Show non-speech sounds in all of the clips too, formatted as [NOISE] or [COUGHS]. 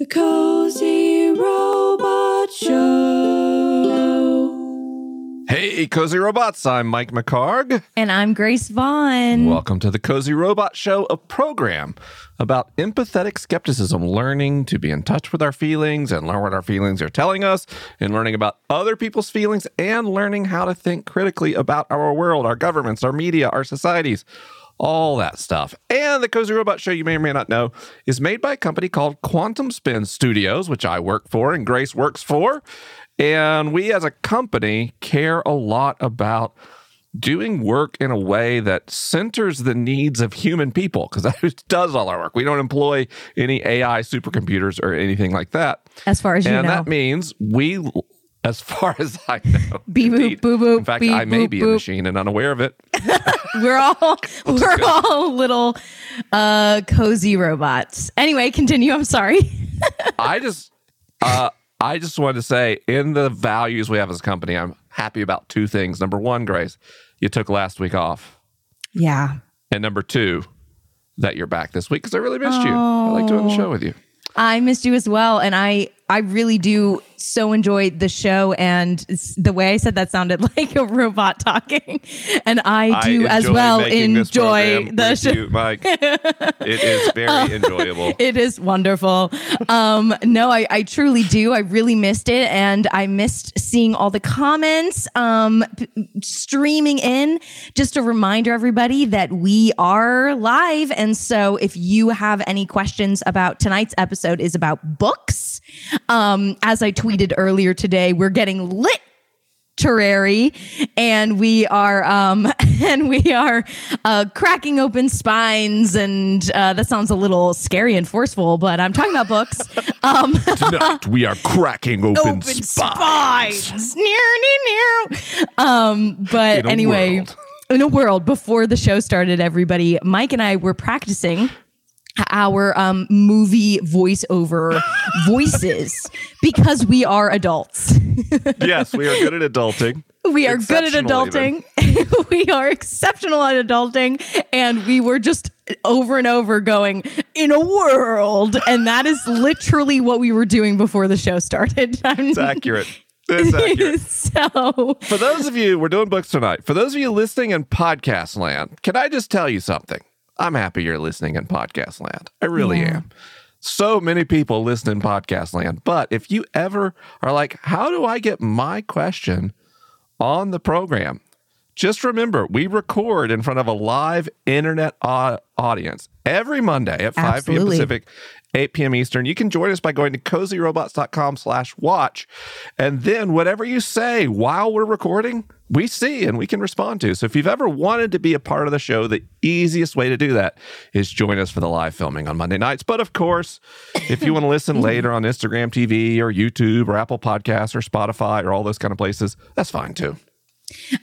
The Cozy Robot Show. Hey, Cozy Robots, I'm Mike McHargue. And I'm Grace Vaughn. Welcome to the Cozy Robot Show, a program about empathetic skepticism, learning to be in touch with our feelings and learn what our feelings are telling us, and learning about other people's feelings, and learning how to think critically about our world, our governments, our media, our societies all that stuff. And the Cozy Robot Show, you may or may not know, is made by a company called Quantum Spin Studios, which I work for and Grace works for. And we as a company care a lot about doing work in a way that centers the needs of human people because [LAUGHS] that does all our work. We don't employ any AI supercomputers or anything like that. As far as you know. and that means we as far [LAUGHS] as I know. Beep, boop, Indeed. boop, boop, In fact, beep, I may boop, be a boop. machine and unaware of it. [LAUGHS] we're all [LAUGHS] we're all little uh cozy robots. Anyway, continue. I'm sorry. I just uh I just wanted to say in the values we have as a company, I'm happy about two things. Number one, Grace, you took last week off. Yeah. And number two, that you're back this week because I really missed you. I like doing the show with you. I missed you as well and I I really do so enjoy the show and the way I said that sounded [LAUGHS] like a robot talking. And I do as well enjoy the show. you, Mike. it is [LAUGHS] very enjoyable. [LAUGHS] It is wonderful. Um, no, I, I truly do. I really missed it, and I missed seeing all the comments um, p- streaming in. Just a reminder, everybody, that we are live, and so if you have any questions about tonight's episode, is about books. Um, as I tweeted earlier today, we're getting lit literary and we are um [LAUGHS] and we are uh cracking open spines and uh that sounds a little scary and forceful but i'm talking about books [LAUGHS] um Tonight we are cracking open, open spines. spines near near near um but anyway world. in a world before the show started everybody mike and i were practicing our um, movie voiceover [LAUGHS] voices because we are adults. [LAUGHS] yes, we are good at adulting. We are good at adulting. [LAUGHS] we are exceptional at adulting. And we were just over and over going, in a world. And that is literally what we were doing before the show started. It's accurate. It's accurate. so, For those of you, we're doing books tonight. For those of you listening in podcast land, can I just tell you something? I'm happy you're listening in podcast land. I really Yeah. am. So many people listen in podcast land. But if you ever are like, how do I get my question on the program? Just remember, we record in front of a live internet audience every Monday at 5 p.m. Pacific, 8 p.m. Eastern. You can join us by going to cozyrobots.com slash watch. And then whatever you say while we're recording, we see and we can respond to. So if you've ever wanted to be a part of the show, the easiest way to do that is join us for the live filming on Monday nights. But of course, if you want to listen [LAUGHS] later on Instagram TV or YouTube or Apple Podcasts or Spotify or all those kind of places, that's fine too.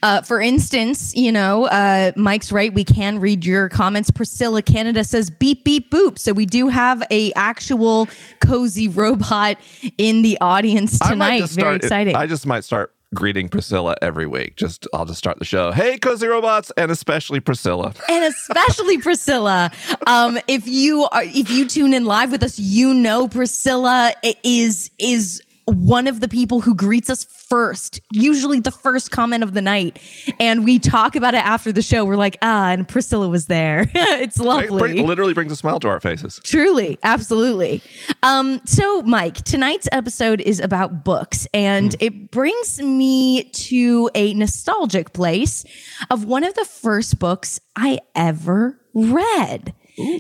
Uh, for instance, you know, uh, Mike's right. We can read your comments. Priscilla Canada says beep, beep, boop. So we do have a actual cozy robot in the audience tonight. Very start- exciting. I just might start greeting Priscilla every week. Just I'll just start the show. Hey, cozy robots, and especially Priscilla. and especially Priscilla. Um, if you are, if you tune in live with us, you know Priscilla is is one of the people who greets us first, usually the first comment of the night, and we talk about it after the show. We're like, ah, and Priscilla was there. [LAUGHS] it's lovely. bring- literally brings a smile to our faces. Truly, absolutely. Um, so, Mike, tonight's episode is about books, and it brings me to a nostalgic place of one of the first books I ever read.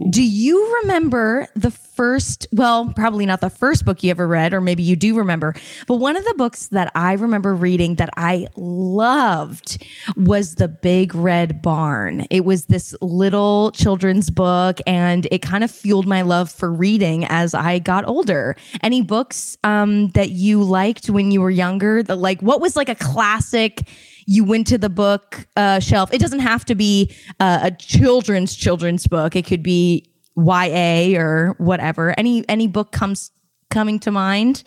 Do you remember the first, well, probably not the first book you ever read, or maybe you do remember, but one of the books that I remember reading that I loved was The Big Red Barn. It was this little children's book, and it kind of fueled my love for reading as I got older. Any books um, that you liked when you were younger? That, like, what was like a classic? You went to the book uh, shelf. It doesn't have to be uh, a children's children's book. It could be YA or whatever. Any any book comes coming to mind.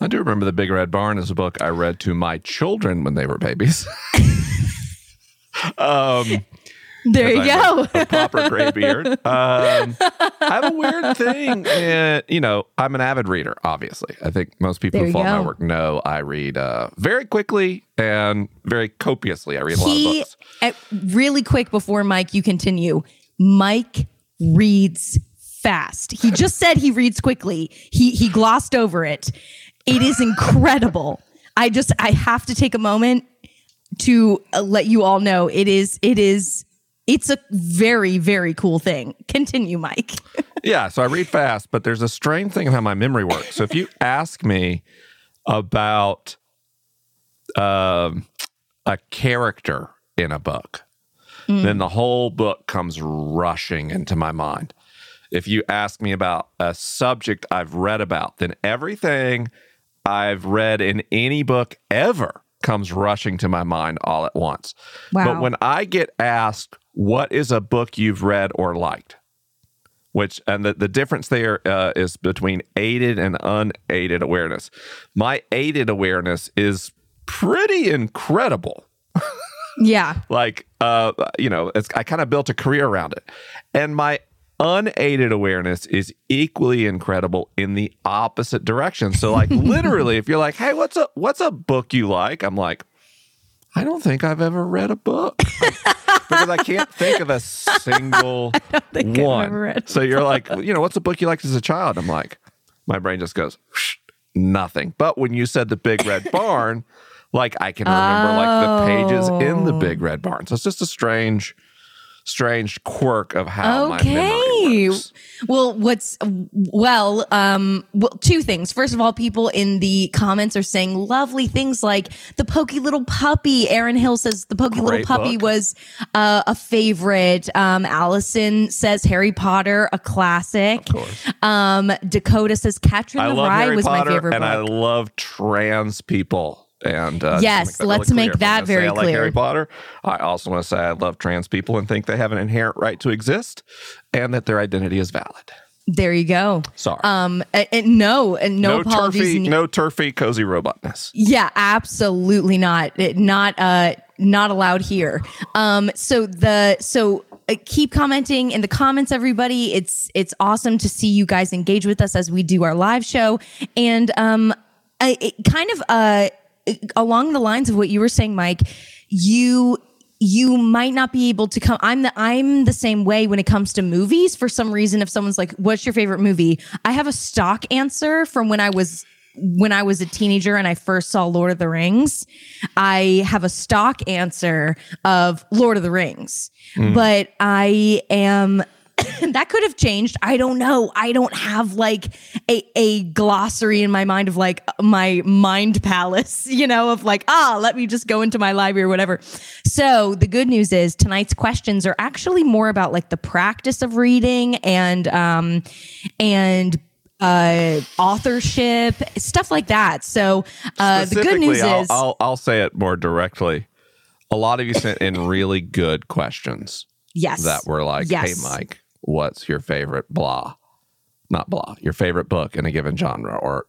I do remember The Big Red Barn is a book I read to my children when they were babies. [LAUGHS] um, There you go. A, a proper gray beard. [LAUGHS] Um, I have a weird thing. uh, you know, I'm an avid reader. Obviously, I think most people There who follow my work know I read uh, very quickly and very copiously. I read a lot of books. uh, really quick before Mike, you continue. Mike reads fast. He just said he reads quickly. He he glossed over it. It is incredible. I just I have to take a moment to uh, let you all know it is it is it's a very very cool thing. Continue, Mike. [LAUGHS] Yeah, so I read fast, but there's a strange thing in how my memory works. So if you ask me about um, a character in a book, then the whole book comes rushing into my mind. If you ask me about a subject I've read about, then everything I've read in any book ever comes rushing to my mind all at once. But when I get asked, what is a book you've read or liked? which and the, the difference there uh, is between aided and unaided awareness. My aided awareness is pretty incredible. Yeah. [LAUGHS] Like, uh, you know, it's, I kind of built a career around it, and my unaided awareness is equally incredible in the opposite direction. So, like, [LAUGHS] literally, if you're like, "Hey, what's a what's a book you like?" I'm like, I don't think I've ever read a book [LAUGHS] because I can't think of a single [LAUGHS] think I've one. ever read so you're like, you know, what's a book you liked as a child? I'm like, my brain just goes nothing. But when you said the Big Red [LAUGHS] Barn, like I can remember like the pages in the Oh. Big Red Barn. So it's just a strange, strange quirk of how my Okay. Well, what's well, um, well, two things. First of all, people in the comments are saying lovely things like the pokey little puppy. Aaron Hill says the pokey little puppy book. was uh, a favorite. Um, Allison says Harry Potter, a classic. Of course. Um, Dakota says Catcher I the Rye Harry was Potter my favorite and book. I love trans people. And uh, Yes, that let's really make clear. That very I like clear. Harry Potter. I also want to say I love trans people and think they have an inherent right to exist, and that their identity is valid. there you go. Sorry. Um, and, and no, and no, no apologies. turfy, ne- no turfy, cozy robotness. Yeah, absolutely not. It, not uh not allowed here. Um so the so uh, keep commenting in the comments everybody. It's it's awesome to see you guys engage with us as we do our live show and um I, it kind of uh along the lines of what you were saying Mike, you you might not be able to come i'm the i'm the same way when it comes to movies. For some reason if someone's like what's your favorite movie? I have a stock answer from when i was when i was a teenager and i first saw lord of the rings. I have a stock answer of lord of the rings. Mm. But i am [COUGHS] that could have changed. I don't know. I don't have like a, a glossary in my mind of like my mind palace, [LAUGHS] you know, of like, ah, let me just go into my library or whatever. So the good news is tonight's questions are actually more about like the practice of reading and um and uh authorship stuff like that. So uh the good news I'll, is I'll, I'll say it more directly. A lot of you sent in really good questions yes. that were like, Yes. "Hey, Mike, what's your favorite blah?" Not blah, your favorite book in a given genre, or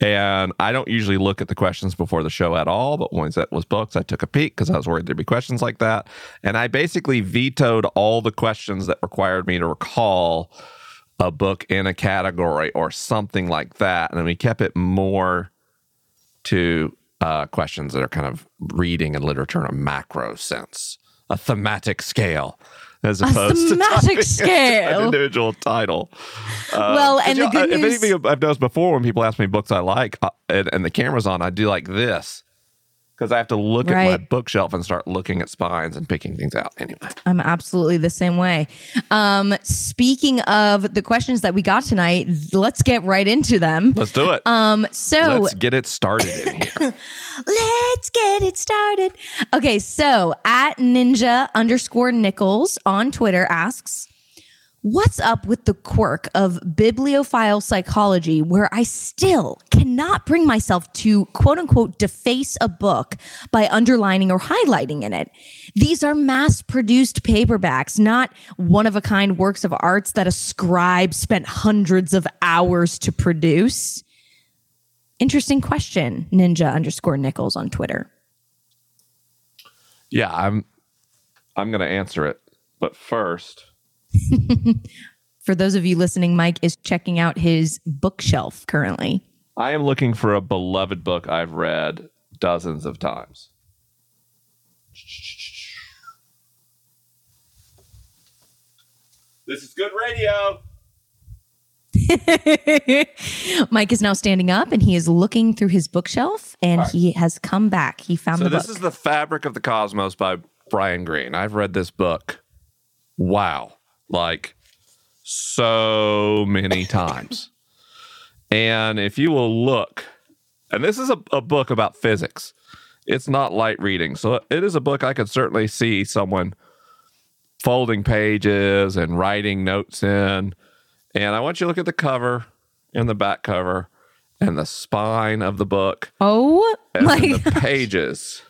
and I don't usually look at the questions before the show at all. But once that was books, I took a peek because I was worried there'd be questions like that, and I basically vetoed all the questions that required me to recall a book in a category or something like that, and we kept it more to uh, questions that are kind of reading and literature in a macro sense, a thematic scale, as opposed thematic to scale. an individual title. Uh, Well, and the good if news- anything I've noticed before when people ask me books I like uh, and, and the camera's on, I do like this because I have to look at my bookshelf and start looking at spines and picking things out. Anyway, I'm absolutely the same way. Um, speaking of the questions that we got tonight, let's get right into them. let's do it. Um, so let's get it started in here. [LAUGHS] let's get it started. Okay, so at ninja underscore nichols on Twitter asks, What's up with the quirk of bibliophile psychology where I still cannot bring myself to quote unquote deface a book by underlining or highlighting in it? These are mass produced paperbacks, not one of a kind works of arts that a scribe spent hundreds of hours to produce. Interesting question, ninja underscore nichols on Twitter. Yeah, I'm I'm to answer it But first, [LAUGHS] For those of you listening, Mike is checking out his bookshelf currently. I am looking for a beloved book I've read dozens of times. This is good radio. [LAUGHS] Mike is now standing up and he is looking through his bookshelf and he has come back. He found So the this is The Fabric of the Cosmos by Brian Greene. I've read this book. Wow. Like so many [LAUGHS] times. and if you will look, and this is a, a book about physics. It's not light reading. So it is a book I could certainly see someone folding pages and writing notes in. And I want you to look at the cover and the back cover and the spine of the book oh and the pages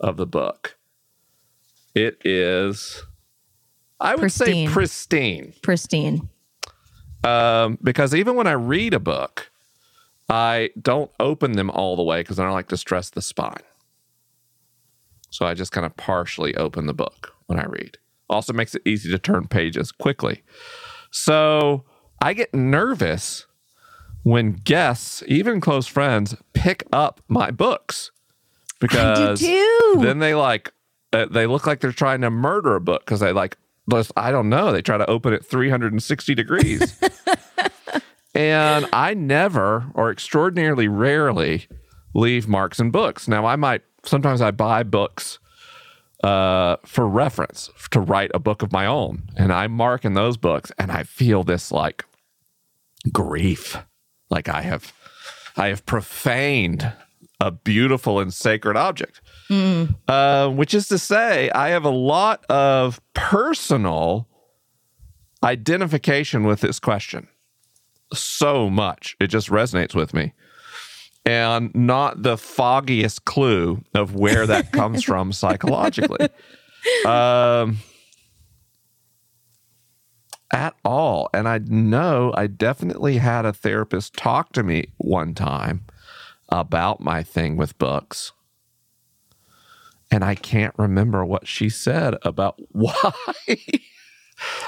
of the book. It is, I would Pristine. say, pristine. pristine. Um, because even when I read a book, I don't open them all the way because I don't like to stress the spine. So I just kind of partially open the book when I read. Also makes it easy to turn pages quickly. So I get nervous when guests, even close friends, pick up my books because too. then they like uh, they look like they're trying to murder a book because they like I don't know they try to open it 360 degrees. [LAUGHS] and I never or extraordinarily rarely leave marks in books. Now I might sometimes I buy books uh, for reference to write a book of my own, and I mark in those books, and I feel this like grief, like I have I have profaned a beautiful and sacred object. Uh, which is to say, I have a lot of personal identification with this question. So much. It just resonates with me. And not the foggiest clue of where that comes [LAUGHS] from psychologically. Um, at all. And I know I definitely had a therapist talk to me one time about my thing with books. And I can't remember what she said about [LAUGHS] why.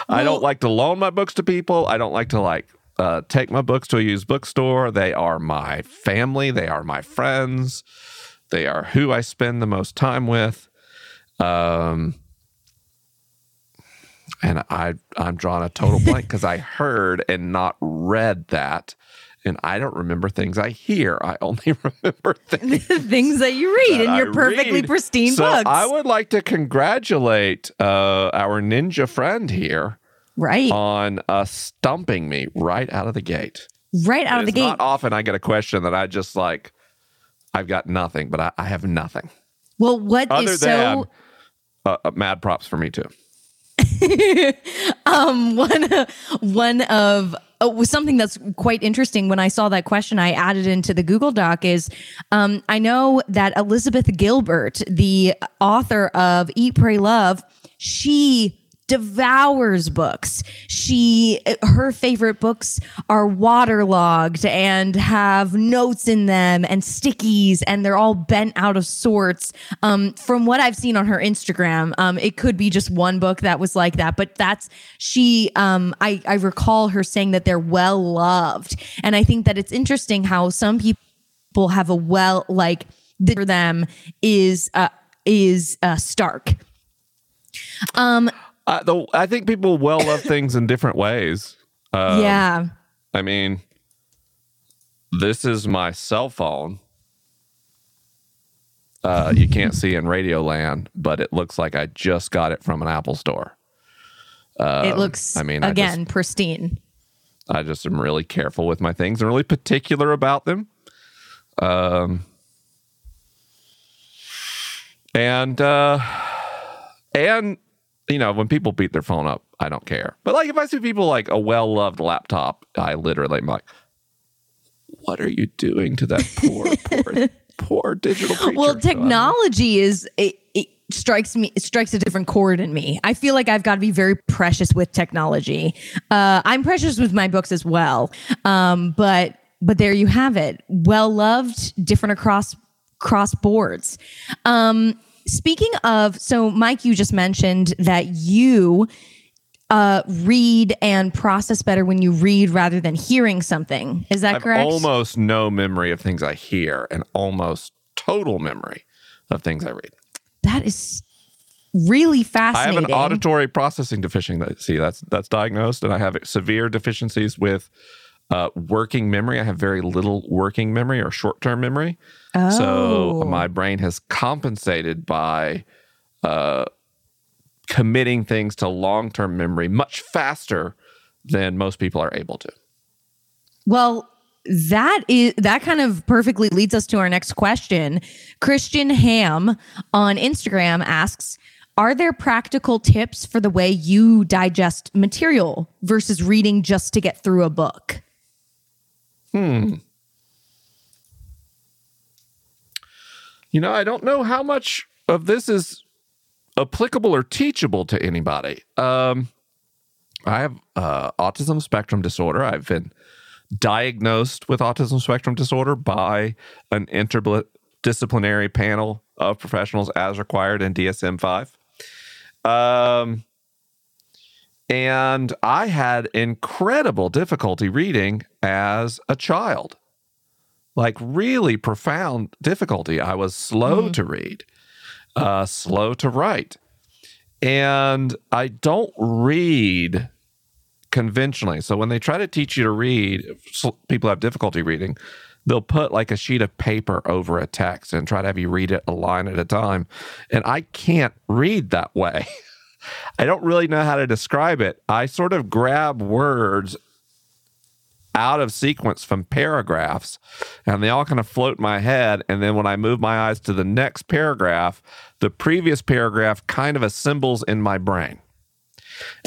I don't like to loan my books to people. I don't like to like uh, take my books to a used bookstore. They are my family. They are my friends. They are who I spend the most time with. Um, and I I'm drawing a total blank [LAUGHS] because I heard and not read that, and I don't remember things I hear. I only [LAUGHS] remember [LAUGHS] things Things that you read in your I perfectly read. pristine so books. I would like to congratulate uh, our ninja friend here right. on uh, stumping me right out of the gate. right out of the gate. not often I get a question that I just like. I've got nothing, but I, I have nothing well, what is other so than uh, uh, mad props for me too. [LAUGHS] um one one of uh, was something that's quite interesting when I saw that question I added into the Google Doc is um I know that Elizabeth Gilbert the author of Eat Pray Love she devours books. She her favorite books are waterlogged and have notes in them and stickies and they're all bent out of sorts. Um, from what I've seen on her Instagram, um, it could be just one book that was like that, but that's she. Um, I I recall her saying that they're well loved, and I think that it's interesting how some people have a well like for them is uh, is uh, stark. Um, I, the, I think people well love things in different ways. Um, yeah. I mean, this is my cell phone. Uh, you can't see in Radio Land, but it looks like I just got it from an Apple store. it looks Um, I mean, I again pristine. I just am really careful with my things and really particular about them. Um, and uh, and you know, when people beat their phone up, I don't care. But like, if I see people like a well loved laptop, I literally am like, "What are you doing to that poor, [LAUGHS] poor, poor digital creature?" Well, So technology is it, it strikes me it strikes a different chord in me. I feel like I've got to be very precious with technology. Uh, I'm precious with my books as well. Um, but but there you have it. Well loved, different across cross boards. Um, speaking of, so Mike, you just mentioned that you uh, read and process better when you read rather than hearing something. Is that I have correct? almost no memory of things I hear and almost total memory of things I read. that is really fascinating. I have an auditory processing deficiency. See, that's that's diagnosed, and I have severe deficiencies with uh, working memory. I have very little working memory or short term memory. So Oh. my brain has compensated by uh, committing things to long term memory much faster than most people are able to. Well, that is that kind of perfectly leads us to our next question. Christian Ham on Instagram asks, "Are there practical tips for the way you digest material versus reading just to get through a book?" You know, I don't know how much of this is applicable or teachable to anybody. Um, I have uh, autism spectrum disorder. I've been diagnosed with autism spectrum disorder by an interdisciplinary panel of professionals as required in DSM 5. Um, and I had incredible difficulty reading as a child like really profound difficulty. I was slow to read, uh, slow to write. And I don't read conventionally. So when they try to teach you to read, people have difficulty reading, they'll put like a sheet of paper over a text and try to have you read it a line at a time. And I can't read that way. [LAUGHS] I don't really know how to describe it. I sort of grab words out of sequence from paragraphs and they all kind of float in my head and then when i move my eyes to the next paragraph the previous paragraph kind of assembles in my brain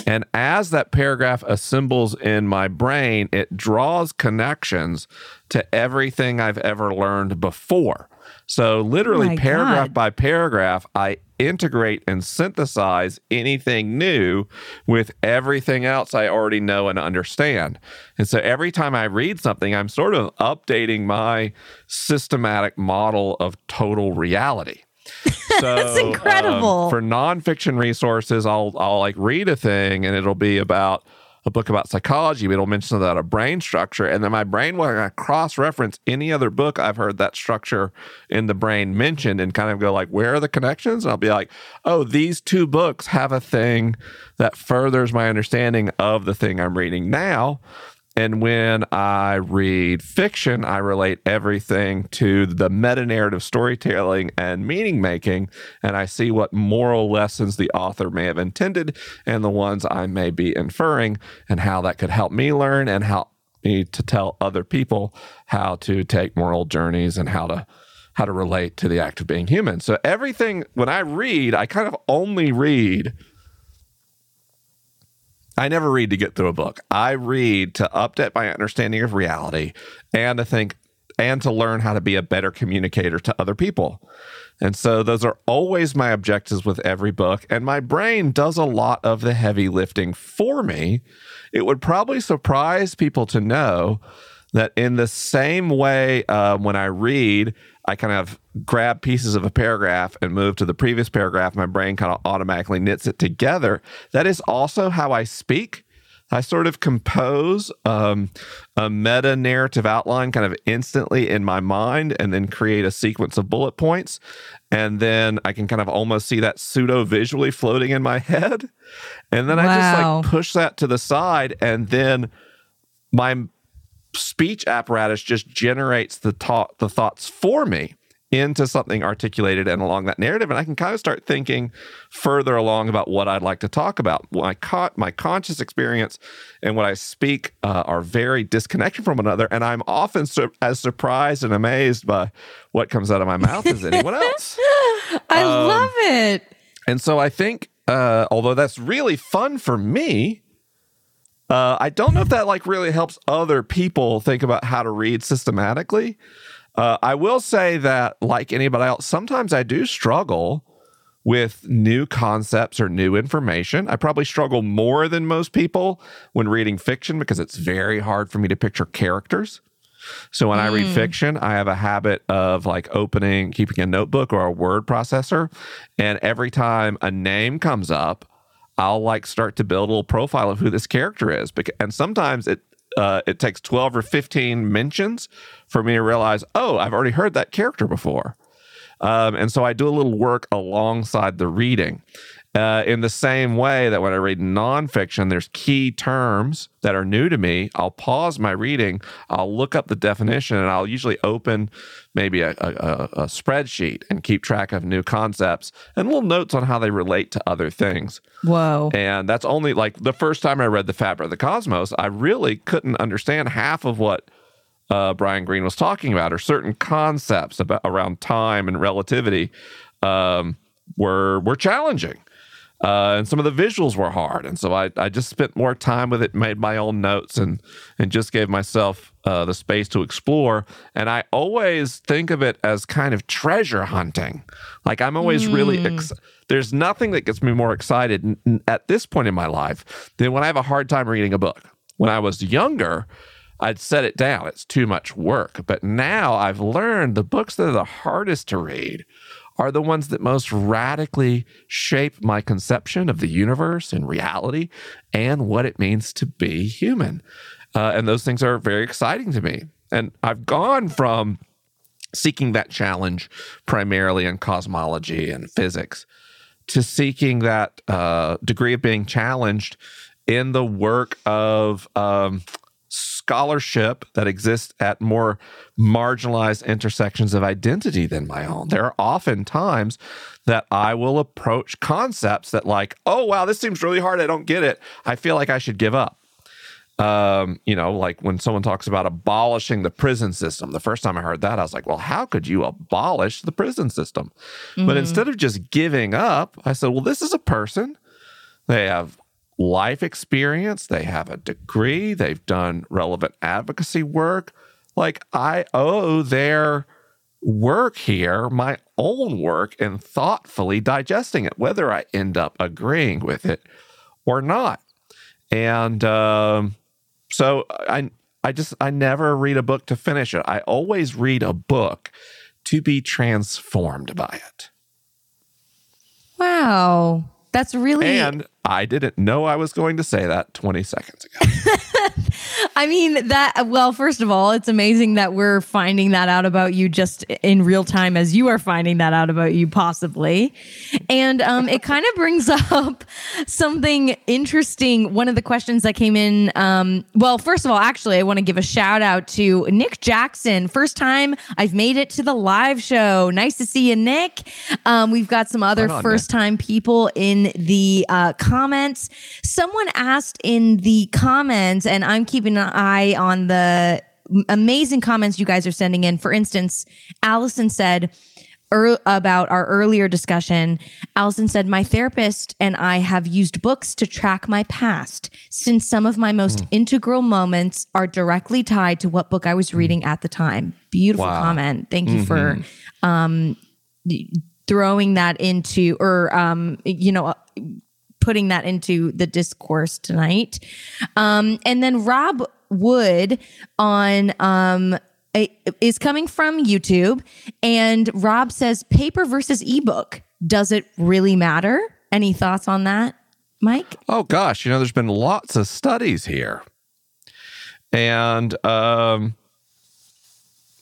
and as that paragraph assembles in my brain it draws connections to everything i've ever learned before so literally my paragraph God. by paragraph i integrate and synthesize anything new with everything else I already know and understand. And so every time I read something, I'm sort of updating my systematic model of total reality. [LAUGHS] So, That's incredible. um, for nonfiction resources, I'll I'll like read a thing and it'll be about a book about psychology, but it'll mention about a brain structure, and then my brain will cross reference any other book I've heard that structure in the brain mentioned, and kind of go like, where are the connections? And I'll be like, oh, these two books have a thing that furthers my understanding of the thing I'm reading now. And when I read fiction, I relate everything to the meta narrative storytelling and meaning making. And I see what moral lessons the author may have intended and the ones I may be inferring, and how that could help me learn and help me to tell other people how to take moral journeys and how to how to relate to the act of being human. So everything when I read, I kind of only read I never read to get through a book. I read to update my understanding of reality and to think and to learn how to be a better communicator to other people. And so those are always my objectives with every book. And my brain does a lot of the heavy lifting for me. It would probably surprise people to know that in the same way, uh, when I read, I kind of grab pieces of a paragraph and move to the previous paragraph. My brain kind of automatically knits it together. That is also how I speak. I sort of compose um, a meta narrative outline kind of instantly in my mind and then create a sequence of bullet points. And then I can kind of almost see that pseudo visually floating in my head. And then I just like push that to the side. And then my speech apparatus just generates the thought the thoughts for me into something articulated and along that narrative. And I can kind of start thinking further along about what I'd like to talk about. My co- my conscious experience and what I speak uh, are very disconnected from one another. And I'm often sur- as surprised and amazed by what comes out of my mouth as anyone else. [LAUGHS] I Um, love it. and so I think, uh, although that's really fun for me, uh, I don't know if that like really helps other people think about how to read systematically. Uh, I will say that, like anybody else, sometimes I do struggle with new concepts or new information. I probably struggle more than most people when reading fiction because it's very hard for me to picture characters. So when I read fiction, I have a habit of like opening, keeping a notebook or a word processor. And every time a name comes up, I'll like start to build a little profile of who this character is. And sometimes it, uh, it takes 12 or 15 mentions for me to realize, oh, I've already heard that character before. Um, and so I do a little work alongside the reading. Uh, in the same way that when I read nonfiction, there's key terms that are new to me. I'll pause my reading, I'll look up the definition, and I'll usually open maybe a, a, a- spreadsheet and keep track of new concepts and little notes on how they relate to other things. Whoa. And that's only like the first time I read The Fabric of the Cosmos, I really couldn't understand half of what uh, Brian Greene was talking about, or certain concepts about around time and relativity um, were were challenging. Uh, and some of the visuals were hard, and so I, I just spent more time with it, made my own notes, and and just gave myself uh, the space to explore. And I always think of it as kind of treasure hunting. Like I'm always really ex- there's nothing that gets me more excited at this point in my life than when I have a hard time reading a book. When I was younger, I'd set it down. It's too much work. But now I've learned the books that are the hardest to read are the ones that most radically shape my conception of the universe and reality and what it means to be human. Uh, and those things are very exciting to me. And I've gone from seeking that challenge primarily in cosmology and physics to seeking that uh, degree of being challenged in the work of um, scholarship that exists at more marginalized intersections of identity than my own. There are often times that I will approach concepts that, like, oh, wow, this seems really hard. I don't get it. I feel like I should give up um, you know, like when someone talks about abolishing the prison system, the first time I heard that, I was like, well, how could you abolish the prison system? But instead of just giving up, I said, well, this is a person. They have life experience, they have a degree, they've done relevant advocacy work. Like, I owe their work here my own work and thoughtfully digesting it, whether I end up agreeing with it or not. And um, so I I just I never read a book to finish it. I always read a book to be transformed by it. Wow. That's really And I didn't know I was going to say that 20 seconds ago. [LAUGHS] I mean that well first of all it's amazing that we're finding that out about you just in real time as you are finding that out about you possibly. And um it kind of brings [LAUGHS] up something interesting one of the questions that came in um well first of all actually I want to give a shout out to Nick Jackson first time I've made it to the live show. Nice to see you Nick. Um we've got some other on, first time people in the uh, comments. Someone asked in the comments, and I'm keeping an eye on the amazing comments you guys are sending in. For instance, Allison said, ear- about our earlier discussion, Allison said, My therapist and I have used books to track my past since some of my most integral moments are directly tied to what book I was reading at the time. Beautiful Wow. comment. Thank you for um, throwing that into, or, um, you know, putting that into the discourse tonight. Um, and then Rob Wood on um, is coming from YouTube, and Rob says paper versus ebook. Does it really matter? Any thoughts on that, Mike? Oh gosh, you know, there's been lots of studies here, and um,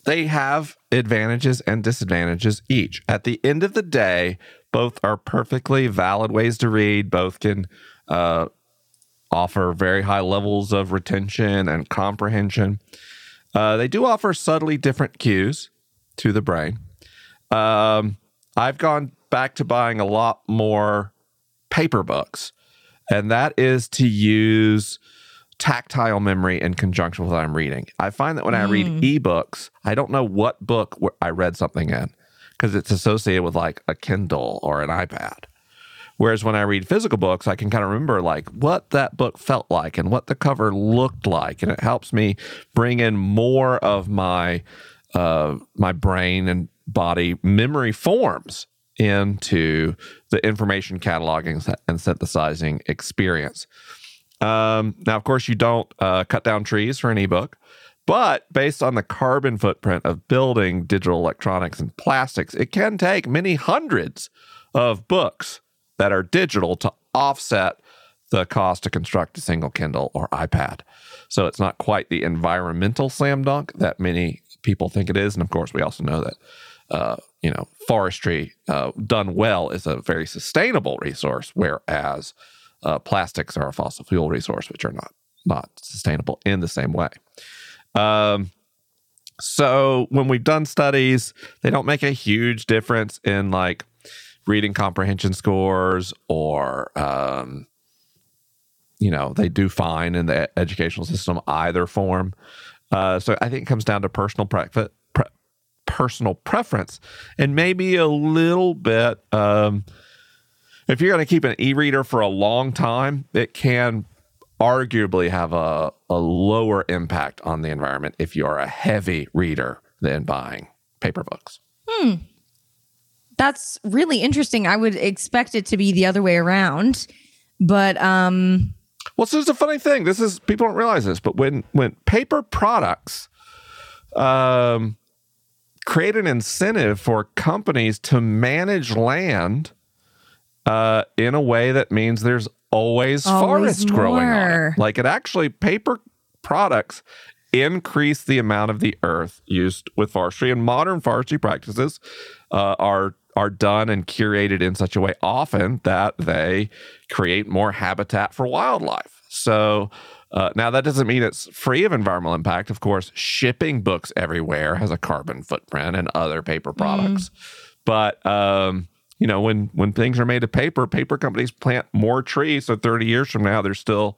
they have advantages and disadvantages each. At the end of the day, both are perfectly valid ways to read. Both can uh, offer very high levels of retention and comprehension. Uh, they do offer subtly different cues to the brain. Um, I've gone back to buying a lot more paper books, and that is to use tactile memory in conjunction with what I'm reading. I find that when I read ebooks, I don't know what book I read something in because it's associated with like a Kindle or an iPad. Whereas when I read physical books, I can kind of remember like what that book felt like and what the cover looked like, and it helps me bring in more of my uh, my brain and body memory forms into the information cataloging and synthesizing experience. Um, now, of course, you don't uh, cut down trees for an ebook, But based on the carbon footprint of building digital electronics and plastics, it can take many hundreds of books that are digital to offset the cost to construct a single Kindle or iPad. So it's not quite the environmental slam dunk that many people think it is. And of course, we also know that, uh, you know, forestry uh, done well is a very sustainable resource, whereas uh, plastics are a fossil fuel resource, which are not not sustainable in the same way. Um, so when we've done studies, they don't make a huge difference in like reading comprehension scores or um, you know they do fine in the educational system either form. Uh, so I think it comes down to personal pre- personal preference and maybe a little bit. Um, if you're going to keep an e-reader for a long time, it can arguably have a, a lower impact on the environment if you're a heavy reader than buying paper books. That's really interesting. I would expect it to be the other way around. But um Well, so it's a funny thing. This is people don't realize this, but when when paper products um, create an incentive for companies to manage land uh, in a way that means there's always, Always forest growing on it. Like it actually paper products increase the amount of the earth used with forestry and modern forestry practices uh, are are done and curated in such a way often that they create more habitat for wildlife. So uh, now that doesn't mean it's free of environmental impact. Of course, shipping books everywhere has a carbon footprint and other paper products. But um, you know, when when things are made of paper, paper companies plant more trees. So 30 years from now, there's still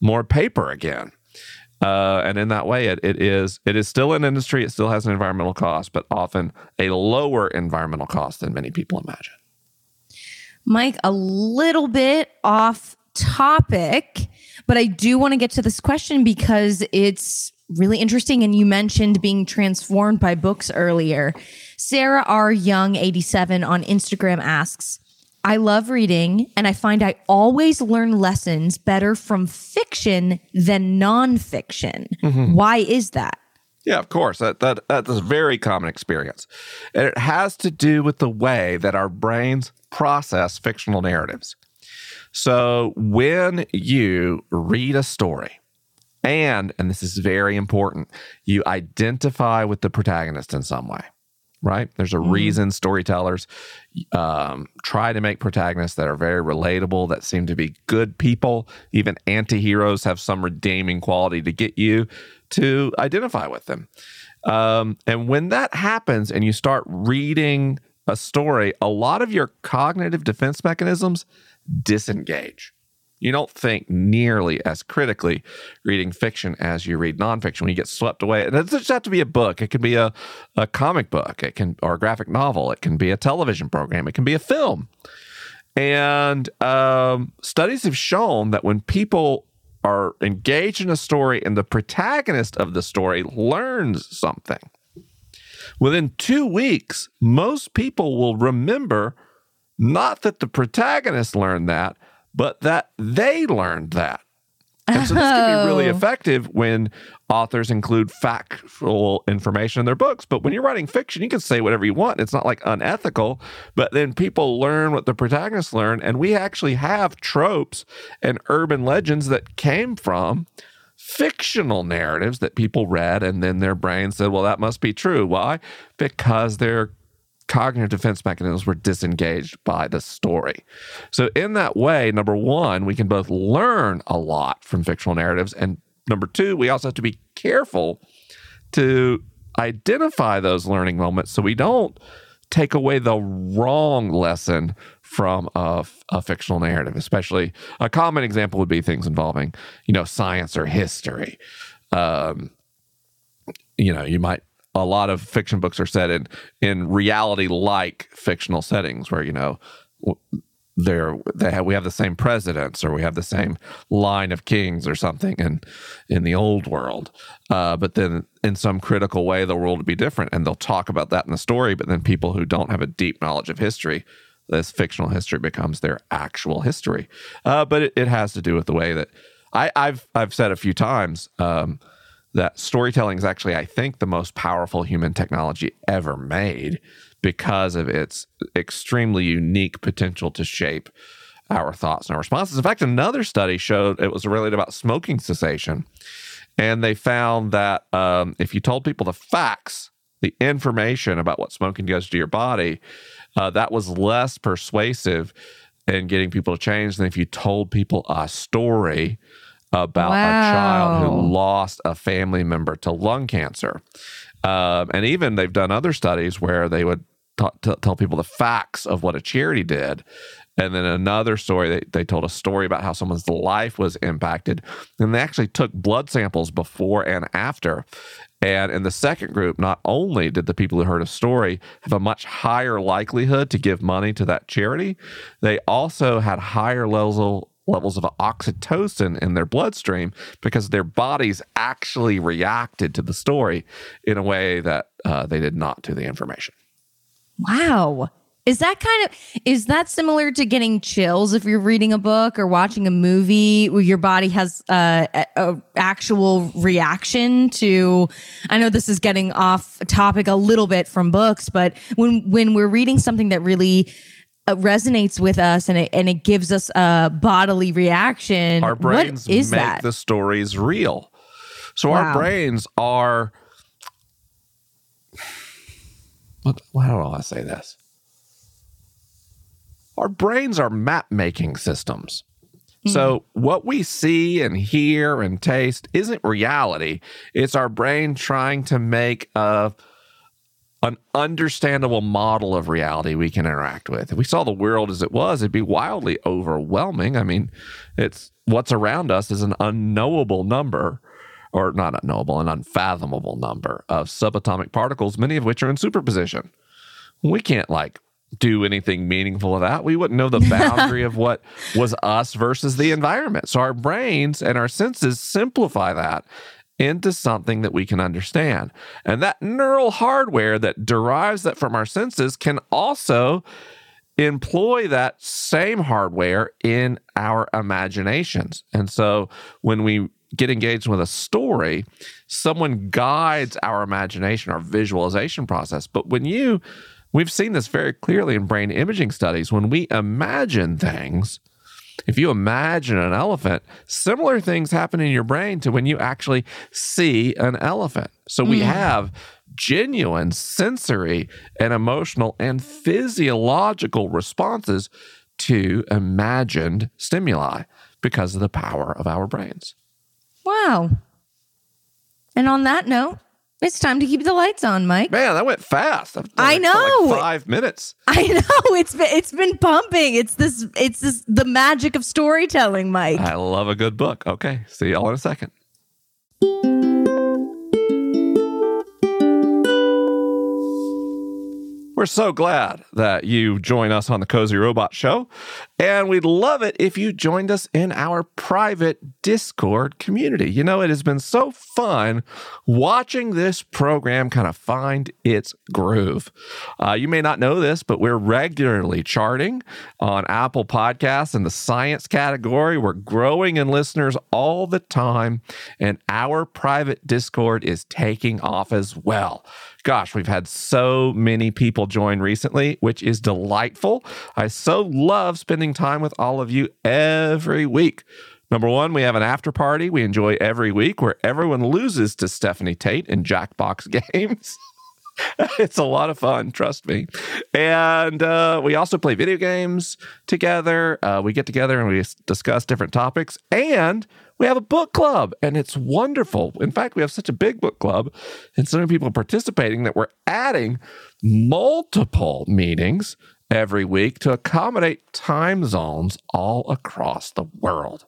more paper again. Uh, and in that way, it, it is it is still an industry. It still has an environmental cost, but often a lower environmental cost than many people imagine. Mike, a little bit off topic, but I do want to get to this question because it's really interesting. And you mentioned being transformed by books earlier. Sarah R. Young, 87 on Instagram asks, I love reading and I find I always learn lessons better from fiction than nonfiction. Mm-hmm. Why is that? Yeah, of course. That that that's a very common experience. And it has to do with the way that our brains process fictional narratives. So when you read a story and and this is very important, you identify with the protagonist in some way. Right? There's a reason storytellers um, try to make protagonists that are very relatable, that seem to be good people. Even anti heroes have some redeeming quality to get you to identify with them. Um, and when that happens and you start reading a story, a lot of your cognitive defense mechanisms disengage. You don't think nearly as critically reading fiction as you read nonfiction when you get swept away. And It doesn't have to be a book. It can be a, a comic book, it can or a graphic novel, it can be a television program, it can be a film. And um, studies have shown that when people are engaged in a story and the protagonist of the story learns something, within two weeks, most people will remember not that the protagonist learned that, but that they learned that. And so this can be really Oh. effective when authors include factual information in their books. But when you're writing fiction, you can say whatever you want. It's not like unethical, but then people learn what the protagonists learn. And we actually have tropes and urban legends that came from fictional narratives that people read and then their brain said, well, that must be true. Why? Because their cognitive defense mechanisms were disengaged by the story. So, in that way, number one, we can both learn a lot from fictional narratives. And number two, we also have to be careful to identify those learning moments so we don't take away the wrong lesson from a, fictional narrative especially a common example would be things involving you know science or history um, you know you might a lot of fiction books are set in in reality like fictional settings where you know they're they have we have the same presidents or we have the same line of kings or something in in the old world. Uh, but then in some critical way the world would be different and they'll talk about that in the story but then people who don't have a deep knowledge of history this fictional history becomes their actual history. Uh, but it, it has to do with the way that I, I've I've said a few times um, that storytelling is actually, I think, the most powerful human technology ever made because of its extremely unique potential to shape our thoughts and our responses. In fact, another study showed it was related about smoking cessation. And they found that um, if you told people the facts, the information about what smoking does to your body, uh, that was less persuasive in getting people to change than if you told people a story about a child who lost a family member to lung cancer. Um, and even they've done other studies where they would t- t- tell people the facts of what a charity did. And then another story, they, they told a story about how someone's life was impacted. And they actually took blood samples before and after. And in the second group, not only did the people who heard a story have a much higher likelihood to give money to that charity, they also had higher levels levels of oxytocin in their bloodstream because their bodies actually reacted to the story in a way that uh, they did not to the information. Wow. Is that kind of is that similar to getting chills if you're reading a book or watching a movie where your body has uh, a, a actual reaction to I know this is getting off topic a little bit from books but when when we're reading something that really uh, resonates with us and it, and it gives us a bodily reaction Our brains what is make that the stories real. So our brains are. What, how do I say this? Our brains are map making systems. So, what we see and hear and taste isn't reality. It's our brain trying to make a, an understandable model of reality we can interact with. If we saw the world as it was, it'd be wildly overwhelming. I mean, it's what's around us is an unknowable number, or not unknowable, an unfathomable number of subatomic particles, many of which are in superposition. We can't like do anything meaningful with that. We wouldn't know the [LAUGHS] boundary of what was us versus the environment. So our brains and our senses simplify that into something that we can understand. And that neural hardware that derives that from our senses can also employ that same hardware in our imaginations. And so when we get engaged with a story, someone guides our imagination, our visualization process. But when you, we've seen this very clearly in brain imaging studies, when we imagine things, if you imagine an elephant, similar things happen in your brain to when you actually see an elephant. So we mm. have genuine sensory and emotional and physiological responses to imagined stimuli because of the power of our brains. wow and on that note it's time to keep the lights on Mike Man, that went fast. That I know. Like five minutes. I know it's been it's been pumping. It's this it's this the magic of storytelling, Mike. I love a good book. Okay. See y'all in a second. We're so glad that you join us on the Cozy Robot Show. And we'd love it if you joined us in our private Discord community. You know, it has been so fun watching this program kind of find its groove. Uh, you may not know this, but we're regularly charting on Apple Podcasts in the science category. We're growing in listeners all the time, and our private Discord is taking off as well. Gosh, we've had so many people join recently, which is delightful. I so love spending time with all of you every week. Number one, we have an after party we enjoy every week where everyone loses to Stephanie Tate in Jackbox [LAUGHS] games. [LAUGHS] it's a lot of fun, trust me. And uh, we also play video games together. Uh, we get together and we discuss different topics. And we have a book club, and it's wonderful. In fact, we have such a big book club and so many people participating that we're adding multiple meetings every week to accommodate time zones all across the world.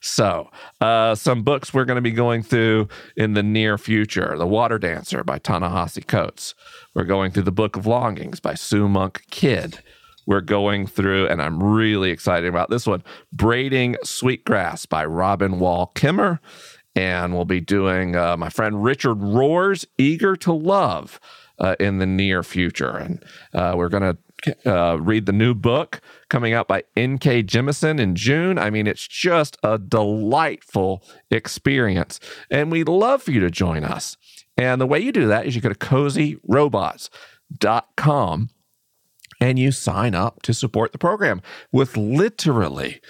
So, uh, some books we're going to be going through in the near future The Water Dancer by Ta-Nehisi Coates. We're going through The Book of Longings by Sue Monk Kidd. We're going through, and I'm really excited about this one Braiding Sweetgrass by Robin Wall Kimmerer. And we'll be doing uh, my friend Richard Rohr's Eager to Love uh, in the near future. And uh, we're going to uh, read the new book coming out by N.K. Jemisin in June. I mean, it's just a delightful experience. And we'd love for you to join us. And the way you do that is you go to cozyrobots.com and you sign up to support the program with literally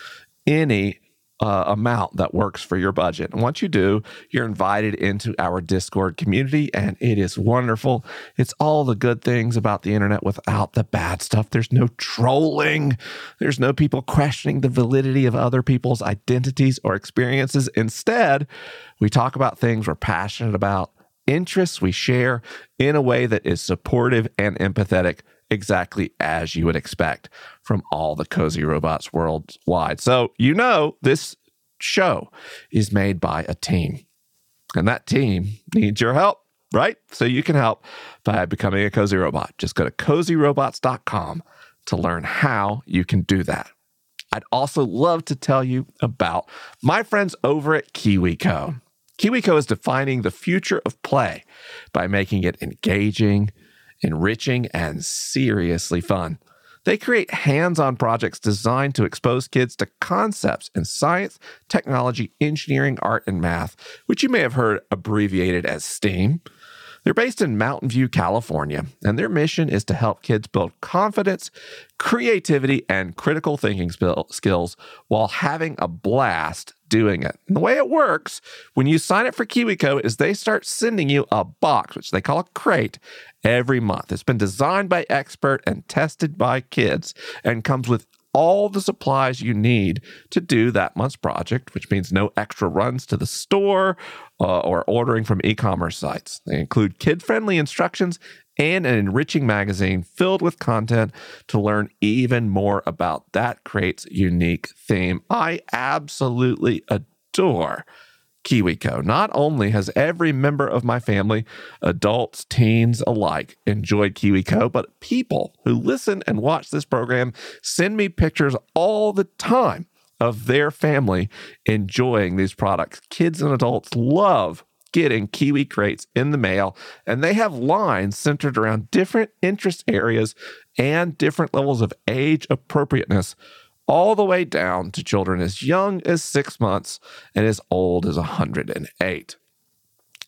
any uh, amount that works for your budget. And once you do, you're invited into our Discord community, and it is wonderful. It's all the good things about the internet without the bad stuff. There's no trolling, there's no people questioning the validity of other people's identities or experiences. Instead, we talk about things we're passionate about, interests we share in a way that is supportive and empathetic exactly as you would expect from all the cozy robots worldwide. So, you know, this show is made by a team, and that team needs your help, right? So, you can help by becoming a cozy robot. Just go to cozyrobots.com to learn how you can do that. I'd also love to tell you about my friends over at KiwiCo. KiwiCo is defining the future of play by making it engaging, enriching, and seriously fun. They create hands on projects designed to expose kids to concepts in science, technology, engineering, art, and math, which you may have heard abbreviated as STEAM. They're based in Mountain View, California, and their mission is to help kids build confidence, creativity, and critical thinking skills while having a blast doing it. And the way it works when you sign up for KiwiCo is they start sending you a box, which they call a crate, every month. It's been designed by expert and tested by kids and comes with all the supplies you need to do that month's project, which means no extra runs to the store uh, or ordering from e commerce sites. They include kid friendly instructions and an enriching magazine filled with content to learn even more about that crate's unique theme. I absolutely adore KiwiCo. Not only has every member of my family, adults, teens alike, enjoyed KiwiCo, but people who listen and watch this program send me pictures all the time of their family enjoying these products. Kids and adults love getting Kiwi crates in the mail, and they have lines centered around different interest areas and different levels of age appropriateness, all the way down to children as young as six months and as old as 108.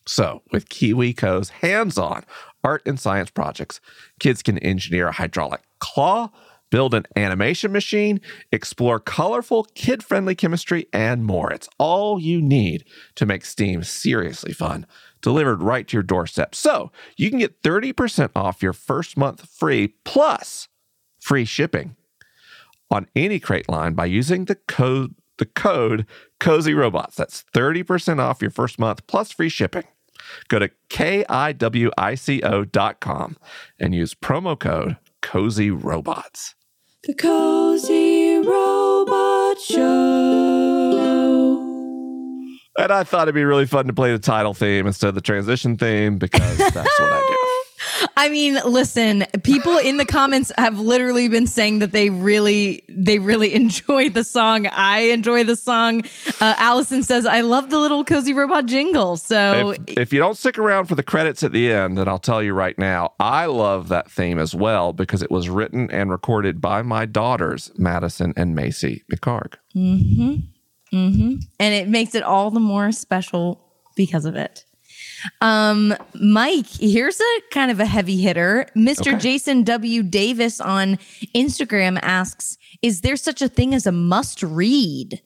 So, with KiwiCo's hands on art and science projects, kids can engineer a hydraulic claw build an animation machine, explore colorful, kid friendly chemistry, and more. It's all you need to make STEAM seriously fun, delivered right to your doorstep. So you can get 30% off your first month free plus free shipping on any crate line by using the code the code cozy robots that's 30% off your first month plus free shipping go to kiwico.com and use promo code cozy robots The Cozy Robot Show. And I thought it'd be really fun to play the title theme instead of the transition theme because that's what I do. I mean, listen, people in the comments have literally been saying that they really, they really [LAUGHS] enjoy the song. I enjoy the song. Uh, Allison says, I love the little cozy robot jingle. So If, if you don't stick around for the credits at the end, then I'll tell you right now, I love that theme as well because it was written and recorded by my daughters, Madison and Macy McHargue. Mm-hmm. Mm-hmm. And it makes it all the more special because of it. Um, Mike, here's a kind of a heavy hitter. Mr. Okay. Jason W. Davis on Instagram asks, Is there such a thing as a must read?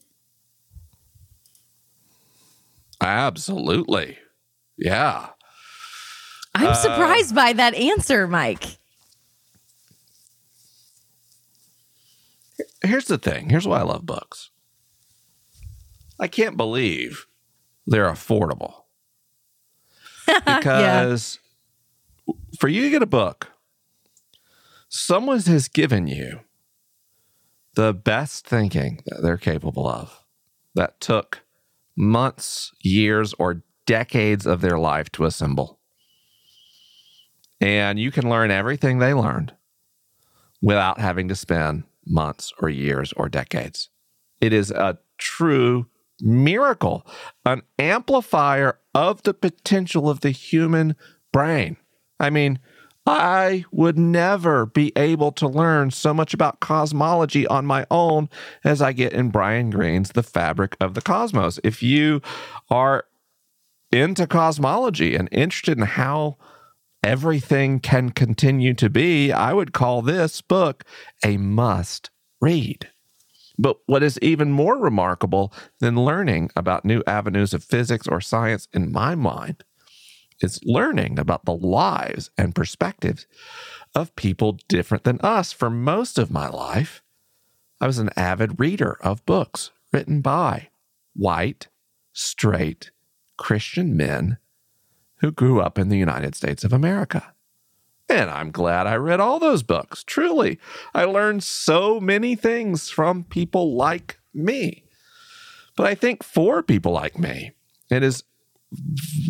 Absolutely. Yeah. I'm Uh, surprised by that answer, Mike. Here's the thing here's why I love books I can't believe they're affordable. [LAUGHS] Because for you to get a book, someone has given you the best thinking that they're capable of that took months, years, or decades of their life to assemble. And you can learn everything they learned without having to spend months or years or decades. It is a true miracle, an amplifier of the potential of the human brain. I mean, I would never be able to learn so much about cosmology on my own as I get in Brian Greene's The Fabric of the Cosmos. If you are into cosmology and interested in how everything can continue to be, I would call this book a must read. But what is even more remarkable than learning about new avenues of physics or science, in my mind, is learning about the lives and perspectives of people different than us. For most of my life, I was an avid reader of books written by white, straight, Christian men who grew up in the United States of America. And I'm glad I read all those books. Truly, I learned so many things from people like me. But I think for people like me, it is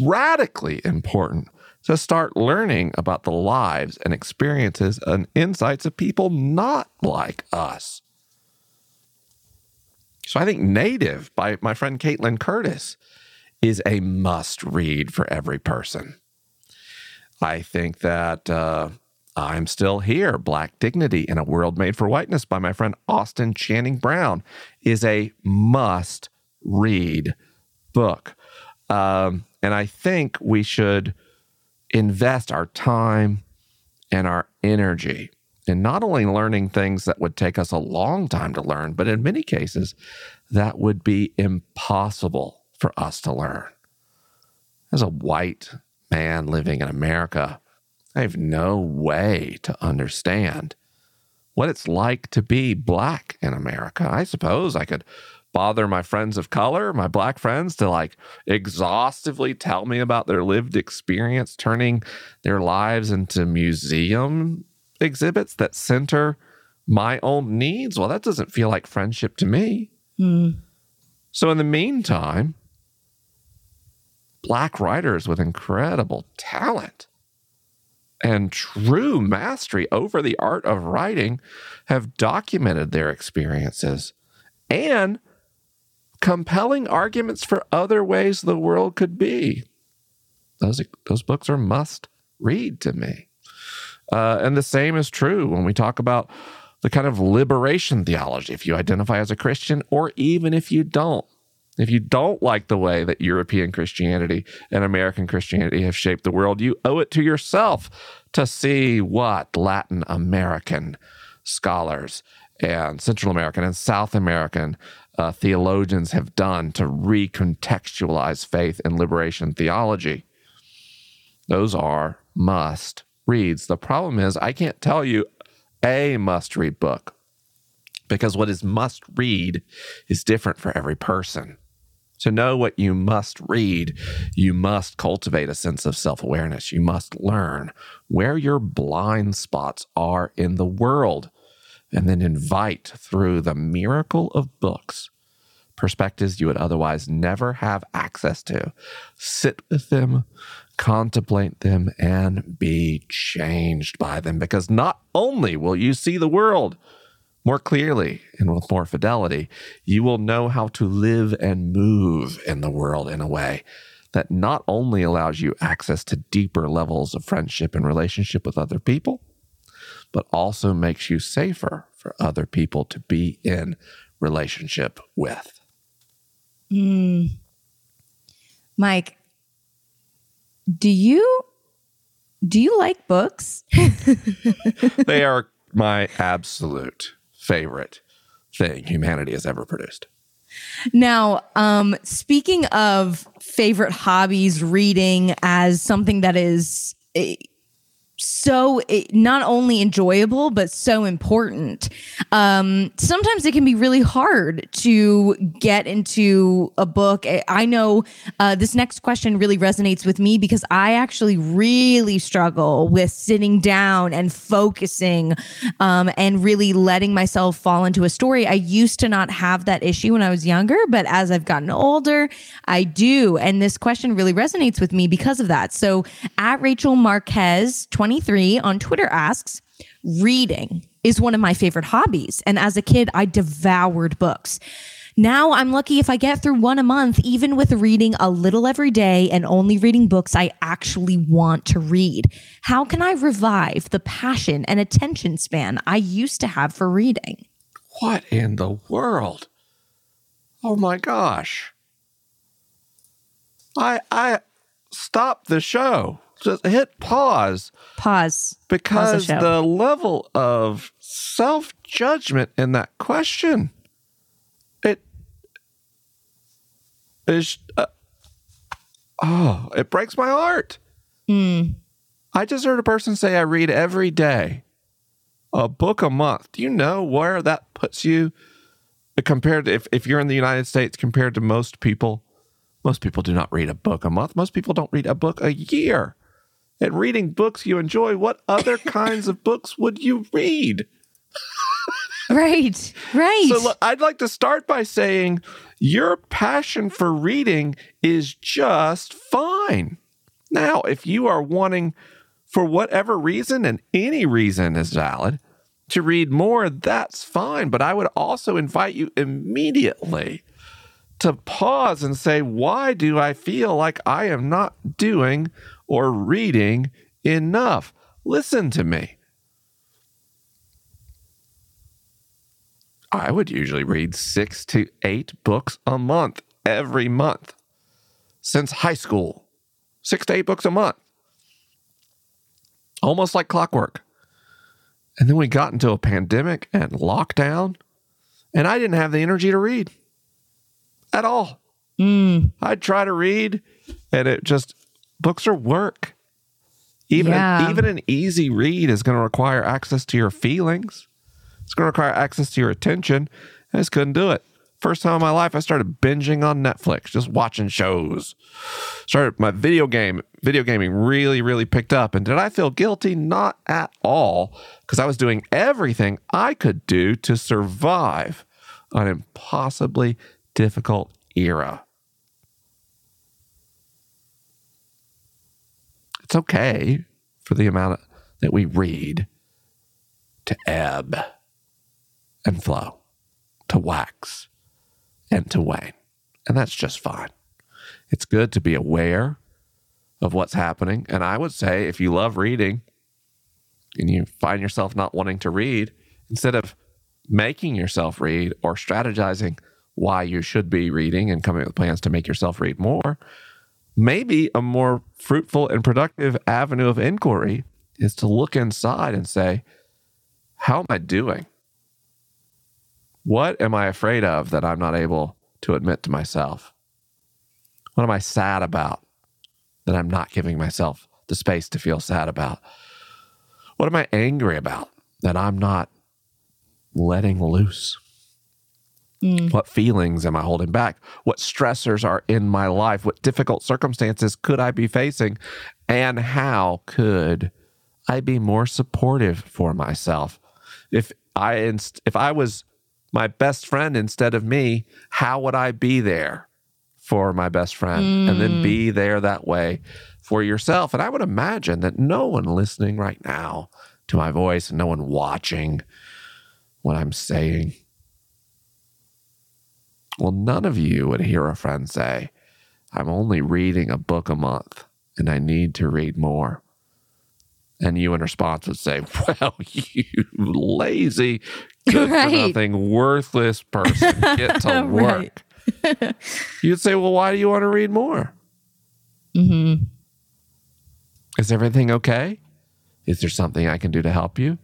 radically important to start learning about the lives and experiences and insights of people not like us. So I think Native by my friend Kaitlin Curtice is a must read for every person. I think that uh, I'm Still Here Black Dignity in a World Made for Whiteness by my friend Austin Channing Brown is a must read book. Um, and I think we should invest our time and our energy in not only learning things that would take us a long time to learn, but in many cases, that would be impossible for us to learn. As a white man living in America, I have no way to understand what it's like to be black in America. I suppose I could bother my friends of color, my black friends, to like exhaustively tell me about their lived experience, turning their lives into museum exhibits that center my own needs. Well, that doesn't feel like friendship to me. Mm. So, in the meantime, black writers with incredible talent and true mastery over the art of writing have documented their experiences and compelling arguments for other ways the world could be. Those, those books are must read to me. Uh, and the same is true when we talk about the kind of liberation theology, if you identify as a Christian, or even if you don't. If you don't like the way that European Christianity and American Christianity have shaped the world, you owe it to yourself to see what Latin American scholars and Central American and South American uh, theologians have done to recontextualize faith and liberation theology. Those are must reads. The problem is, I can't tell you a must read book because what is must read is different for every person. To know what you must read, you must cultivate a sense of self awareness. You must learn where your blind spots are in the world and then invite through the miracle of books perspectives you would otherwise never have access to. Sit with them, contemplate them, and be changed by them because not only will you see the world more clearly and with more fidelity, you will know how to live and move in the world in a way that not only allows you access to deeper levels of friendship and relationship with other people, but also makes you safer for other people to be in relationship with. Mm. Mike, do you do you like books? [LAUGHS] they are my absolute favorite thing humanity has ever produced. Now, um, speaking of favorite hobbies, reading as something that is eh, so it, not only enjoyable but so important. Um, sometimes it can be really hard to get into a book. I know uh, this next question really resonates with me because i actually really struggle with sitting down and focusing um, and really letting myself fall into a story. I used to not have that issue when i was younger but as i've gotten older i do. And this question really resonates with me because of that. So at rachel marquez 23 on Twitter asks, reading is one of my favorite hobbies. And as a kid, I devoured books. Now I'm lucky if I get through one a month, even with reading a little every day and only reading books I actually want to read. How can I revive the passion and attention span I used to have for reading? What in the world? Oh my gosh. I I stop the show. Just hit pause Pause. because show. the level of self-judgment in that question it is uh, oh, it breaks my heart. I just heard a person say I read every day. A book a month. Do you know where that puts you compared to if, if you're in the United States compared to most people? Most people do not read a book a month. Most people don't read a book a year. And reading books you enjoy, what other [LAUGHS] kinds of books would you read? Right. Right. So look, I'd like to start by saying your passion for reading is just fine. Now, if you are wanting, for whatever reason, and any reason is valid, to read more, that's fine. But I would also invite you immediately to pause and say, why do I feel like I am not doing or reading enough? Listen to me. I would usually read six to eight books a month every month since high school. Six to eight books a month. Almost like clockwork. And then we got into a pandemic and lockdown, and I didn't have the energy to read at all. Hmm. I'd try to read, and it just, books are work. Even, Yeah. even an easy read is going to require access to your feelings. It's going to require access to your attention. I just couldn't do it. First time in my life, I started binging on Netflix, just watching shows. Started my video game, video gaming really, really picked up. And did I feel guilty? Not at all, because I was doing everything I could do to survive an impossibly difficult era. It's okay for the amount that we read to ebb and flow, to wax and to wane. And that's just fine. It's good to be aware of what's happening. And I would say if you love reading and you find yourself not wanting to read, instead of making yourself read or strategizing why you should be reading and coming up with plans to make yourself read more, maybe a more fruitful and productive avenue of inquiry is to look inside and say, How am I doing? What am I afraid of that I'm not able to admit to myself? What am I sad about that I'm not giving myself the space to feel sad about? What am I angry about that I'm not letting loose? Mm. What feelings am I holding back? What stressors are in my life? What difficult circumstances could I be facing? And how could I be more supportive for myself? If I inst- if I was my best friend instead of me, how would I be there for my best friend and then be mm. there that way for yourself? And I would imagine that no one listening right now to my voice and no one watching what I'm saying well, none of you would hear a friend say, I'm only reading a book a month and I need to read more. And you in response would say, [LAUGHS] Well, you lazy, good Right. for nothing, worthless person, get [LAUGHS] to work. [LAUGHS] You'd say, Well, why do you want to read more? Mm-hmm. Is everything okay? Is there something I can do to help you?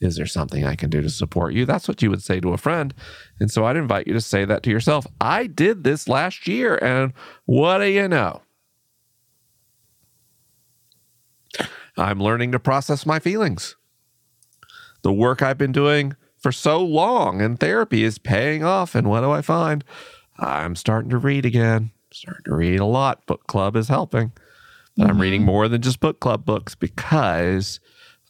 Is there something I can do to support you? That's what you would say to a friend. And so I'd invite you to say that to yourself. I did this last year, and what do you know? I'm learning to process my feelings. The work I've been doing for so long in therapy is paying off. And what do I find? I'm starting to read again, starting to read a lot. Book club is helping. But I'm reading mm-hmm. more than just book club books because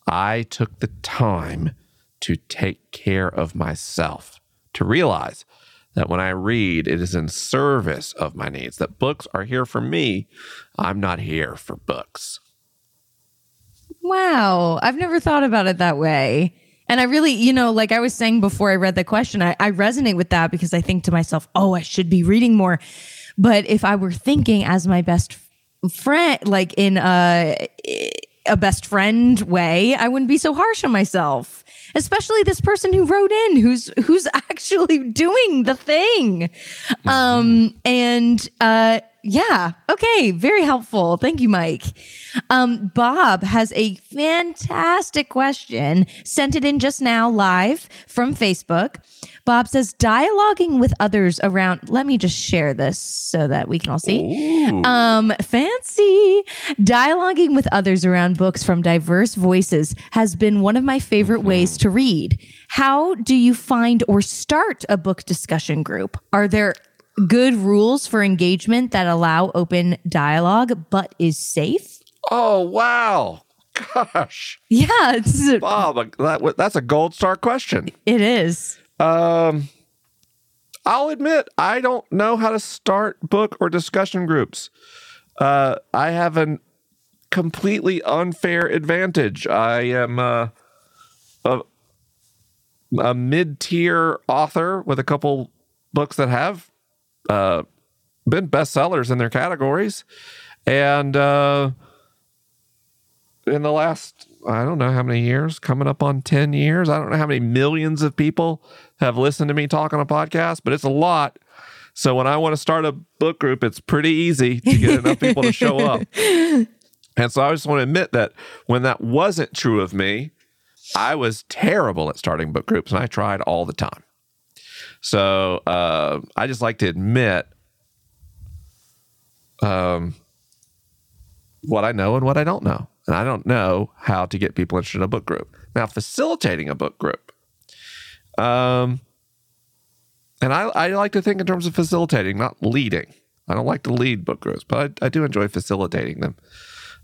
I took the time to take care of myself, to realize that when I read, it is in service of my needs, that books are here for me. I'm not here for books. Wow. I've never thought about it that way. And I really, you know, like I was saying before I read the question, I, I resonate with that because I think to myself, oh, I should be reading more. But if I were thinking as my best friend, like in a, a best friend way, I wouldn't be so harsh on myself. Especially this person who wrote in, who's who's [LAUGHS] actually doing the thing. Um, and uh, yeah, okay, very helpful. Thank you, Mike. Um, Bob has a fantastic question. Sent it in just now live from Facebook. Bob says, dialoguing with others around. Let me just share this so that we can all see. Um, fancy. Dialoguing with others around books from diverse voices has been one of my favorite ways to read. How do you find or start a book discussion group? Are there good rules for engagement that allow open dialogue but is safe? Oh, wow. Gosh. Yeah, it's, Bob, that, that's a gold star question. it is. Um, I'll admit I don't know how to start book or discussion groups. Uh, I have an completely unfair advantage. I am uh, a a mid tier author with a couple books that have uh, been bestsellers in their categories, and uh, in the last I don't know how many years, coming up on 10 years. I don't know how many millions of people have listened to me talk on a podcast, but it's a lot. So when I want to start a book group, it's pretty easy to get enough people to show up. [LAUGHS] And so I just want to admit that when that wasn't true of me, I was terrible at starting book groups and I tried all the time. So uh, I just like to admit um, what I know and what I don't know. And I don't know how to get people interested in a book group. Now, facilitating a book group. Um, and I, I like to think in terms of facilitating, not leading. I don't like to lead book groups, but I, I do enjoy facilitating them.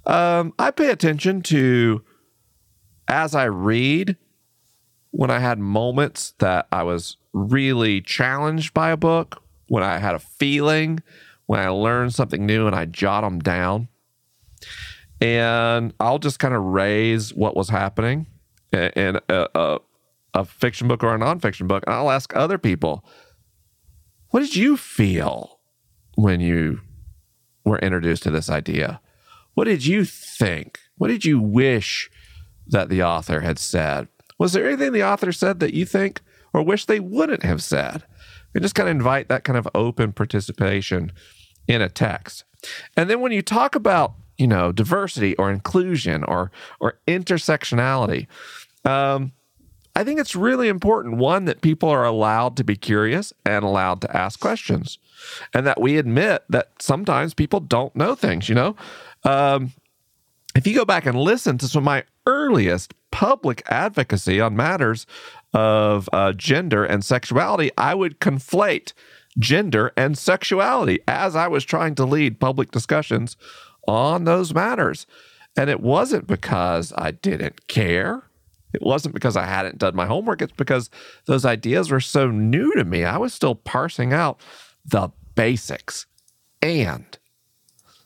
Um, I pay attention to as I read when I had moments that I was really challenged by a book, when I had a feeling, when I learned something new and I jot them down. And I'll just kind of raise what was happening in a, a, a fiction book or a nonfiction book. And I'll ask other people, what did you feel when you were introduced to this idea? What did you think? What did you wish that the author had said? Was there anything the author said that you think or wish they wouldn't have said? And just kind of invite that kind of open participation in a text. And then when you talk about, you know, diversity or inclusion or or intersectionality, um, I think it's really important one that people are allowed to be curious and allowed to ask questions, and that we admit that sometimes people don't know things. You know, um, if you go back and listen to some of my earliest public advocacy on matters of uh, gender and sexuality, I would conflate gender and sexuality as I was trying to lead public discussions on those matters. And it wasn't because I didn't care. It wasn't because I hadn't done my homework. It's because those ideas were so new to me. I was still parsing out the basics. And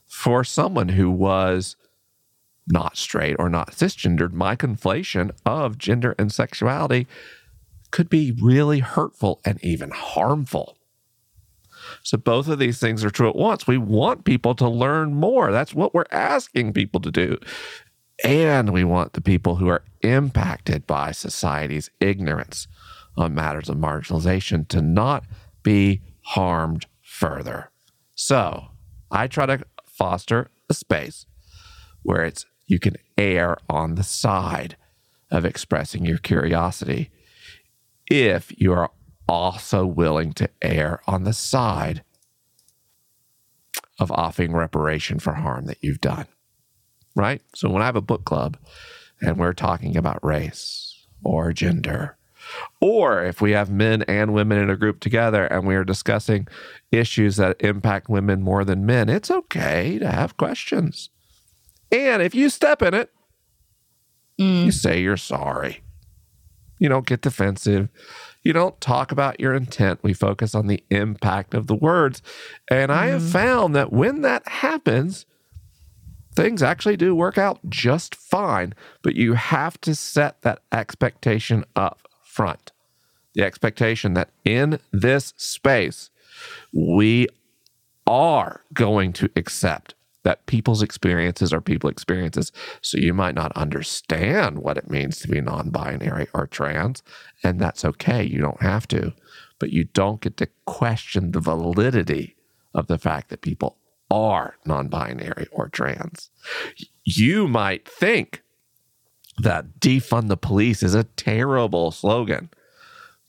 for someone who was not straight or not cisgendered, my conflation of gender and sexuality could be really hurtful and even harmful. So, both of these things are true at once. We want people to learn more. That's what we're asking people to do. And we want the people who are impacted by society's ignorance on matters of marginalization to not be harmed further. So, I try to foster a space where it's you can err on the side of expressing your curiosity if you are also willing to err on the side of offering reparation for harm that you've done. Right? So when I have a book club and we're talking about race or gender, or if we have men and women in a group together and we are discussing issues that impact women more than men, it's okay to have questions. And if you step in it, mm. you say you're sorry. You don't get defensive. You don't talk about your intent. We focus on the impact of the words. And I have mm-hmm. found that when that happens, things actually do work out just fine, but you have to set that expectation up front. The expectation that in this space, we are going to accept that people's experiences are people experiences. So you might not understand what it means to be non binary or trans, and that's okay. You don't have to, but you don't get to question the validity of the fact that people are non binary or trans. You might think that defund the police is a terrible slogan,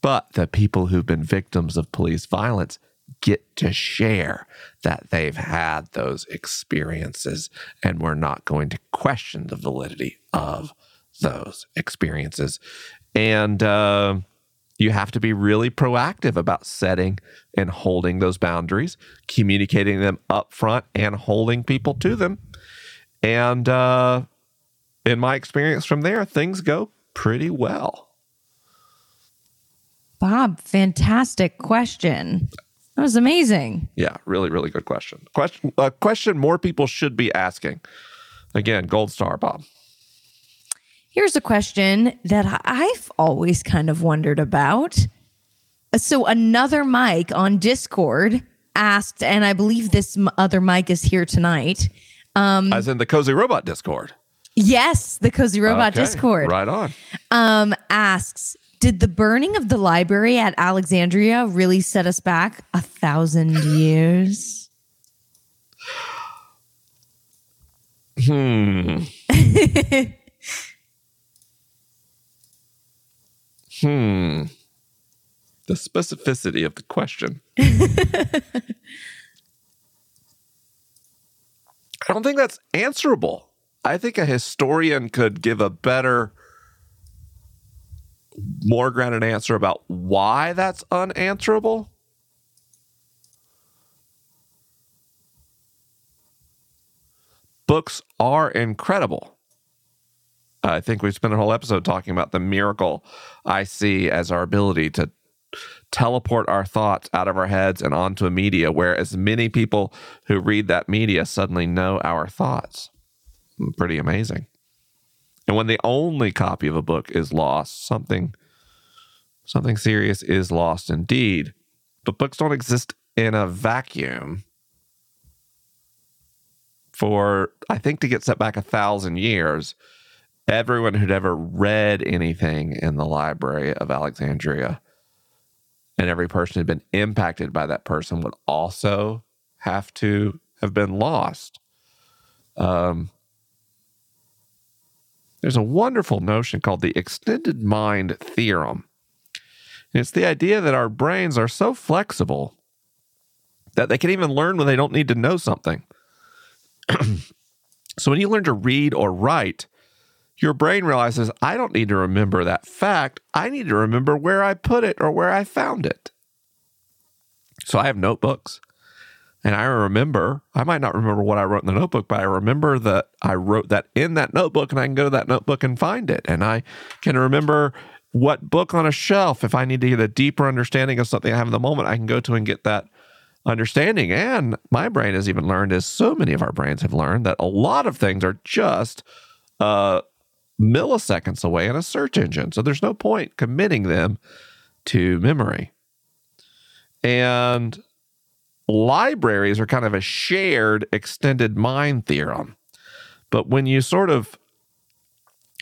but the people who've been victims of police violence get to share that they've had those experiences, and we're not going to question the validity of those experiences. And uh, you have to be really proactive about setting and holding those boundaries, communicating them up front, and holding people to them. And uh, in my experience from there, things go pretty well. Bob, fantastic question. That was amazing. Yeah, really, really good question. Question, a question more people should be asking. Again, gold star, Bob. Here's a question that I've always kind of wondered about. So, another Mike on Discord asked, and I believe this other Mike is here tonight. Um, As in the Cozy Robot Discord. Yes, the Cozy Robot okay, Discord. Right on. Um, asks, did the burning of the library at Alexandria really set us back a thousand years? Hmm. hmm. The specificity of the question. [LAUGHS] I don't think that's answerable. I think a historian could give a better more grounded answer about why that's unanswerable? Books are incredible. I think we spent a whole episode talking about the miracle I see as our ability to teleport our thoughts out of our heads and onto a media where as many people who read that media suddenly know our thoughts. Hmm, pretty amazing. And when the only copy of a book is lost, something something serious is lost indeed. But books don't exist in a vacuum. For I think to get set back a thousand years, everyone who'd ever read anything in the library of Alexandria and every person who'd been impacted by that person would also have to have been lost. Um, there's a wonderful notion called the extended mind theorem. And it's the idea that our brains are so flexible that they can even learn when they don't need to know something. [CLEARS THROAT] so when you learn to read or write, your brain realizes, I don't need to remember that fact. I need to remember where I put it or where I found it. So I have notebooks. And I remember, I might not remember what I wrote in the notebook, but I remember that I wrote that in that notebook and I can go to that notebook and find it. And I can remember what book on a shelf, if I need to get a deeper understanding of something I have in the moment, I can go to and get that understanding. And my brain has even learned, as so many of our brains have learned, that a lot of things are just uh, milliseconds away in a search engine. So there's no point committing them to memory. And libraries are kind of a shared extended mind theorem. But when you sort of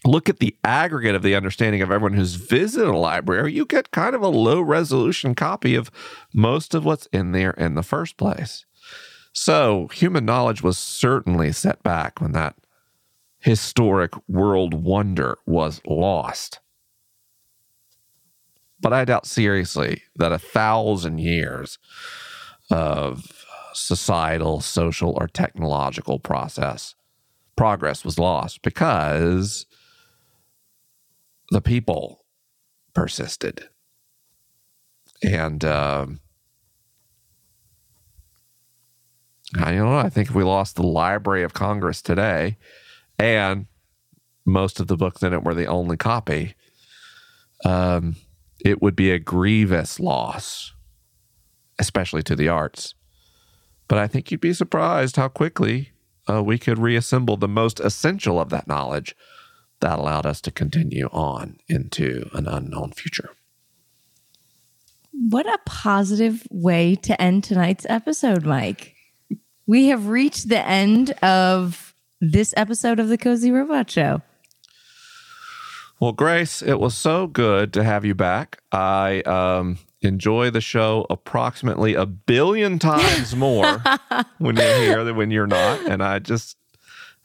look at the aggregate of the understanding of everyone who's visited a library, you get kind of a low resolution copy of most of what's in there in the first place. So, human knowledge was certainly set back when that historic world wonder was lost. But I doubt seriously that a thousand years of societal, social, or technological process progress was lost because the people persisted. And um, I don't know. I think if we lost the Library of Congress today, and most of the books in it were the only copy, um, it would be a grievous loss, especially to the arts. But I think you'd be surprised how quickly uh, we could reassemble the most essential of that knowledge that allowed us to continue on into an unknown future. What a positive way to end tonight's episode, Mike. We have reached the end of this episode of the Cozy Robot Show. Well, Grace, it was so good to have you back. I um, enjoy the show approximately a billion times more [LAUGHS] when you're here than when you're not, and I just,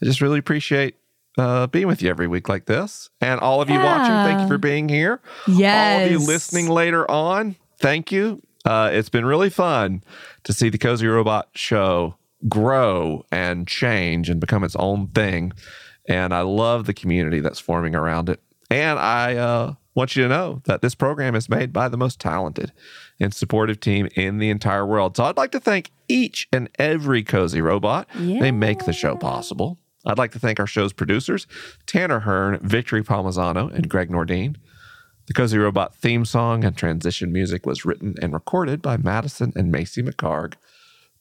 I just really appreciate uh, being with you every week like this. And all of you watching, thank you for being here. Yes. All of you listening later on, thank you. Uh, it's been really fun to see the Cozy Robot Show grow and change and become its own thing. And I love the community that's forming around it. And I uh, want you to know that this program is made by the most talented and supportive team in the entire world. So I'd like to thank each and every Cozy Robot. They make the show possible. I'd like to thank our show's producers, Tanner Hearn, Victory Palmazano, and Greg Nordine. The Cozy Robot theme song and transition music was written and recorded by Madison and Macy McHargue.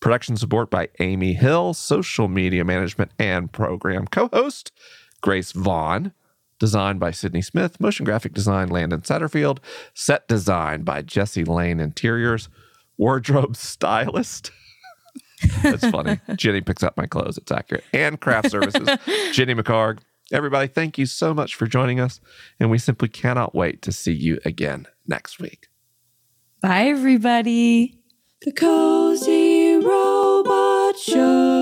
Production support by Amy Hill, social media management and program co host Grace Vaughn. Design by Sydney Smith, motion graphic design Landon Satterfield, set design by Jesse Lane Interiors, wardrobe [LAUGHS] stylist. [LAUGHS] That's funny. Jenny picks up my clothes. It's accurate. And craft services, [LAUGHS] Jenny McHargue. Everybody, thank you so much for joining us. And we simply cannot wait to see you again next week. Bye, everybody. The Cozy Robot Show.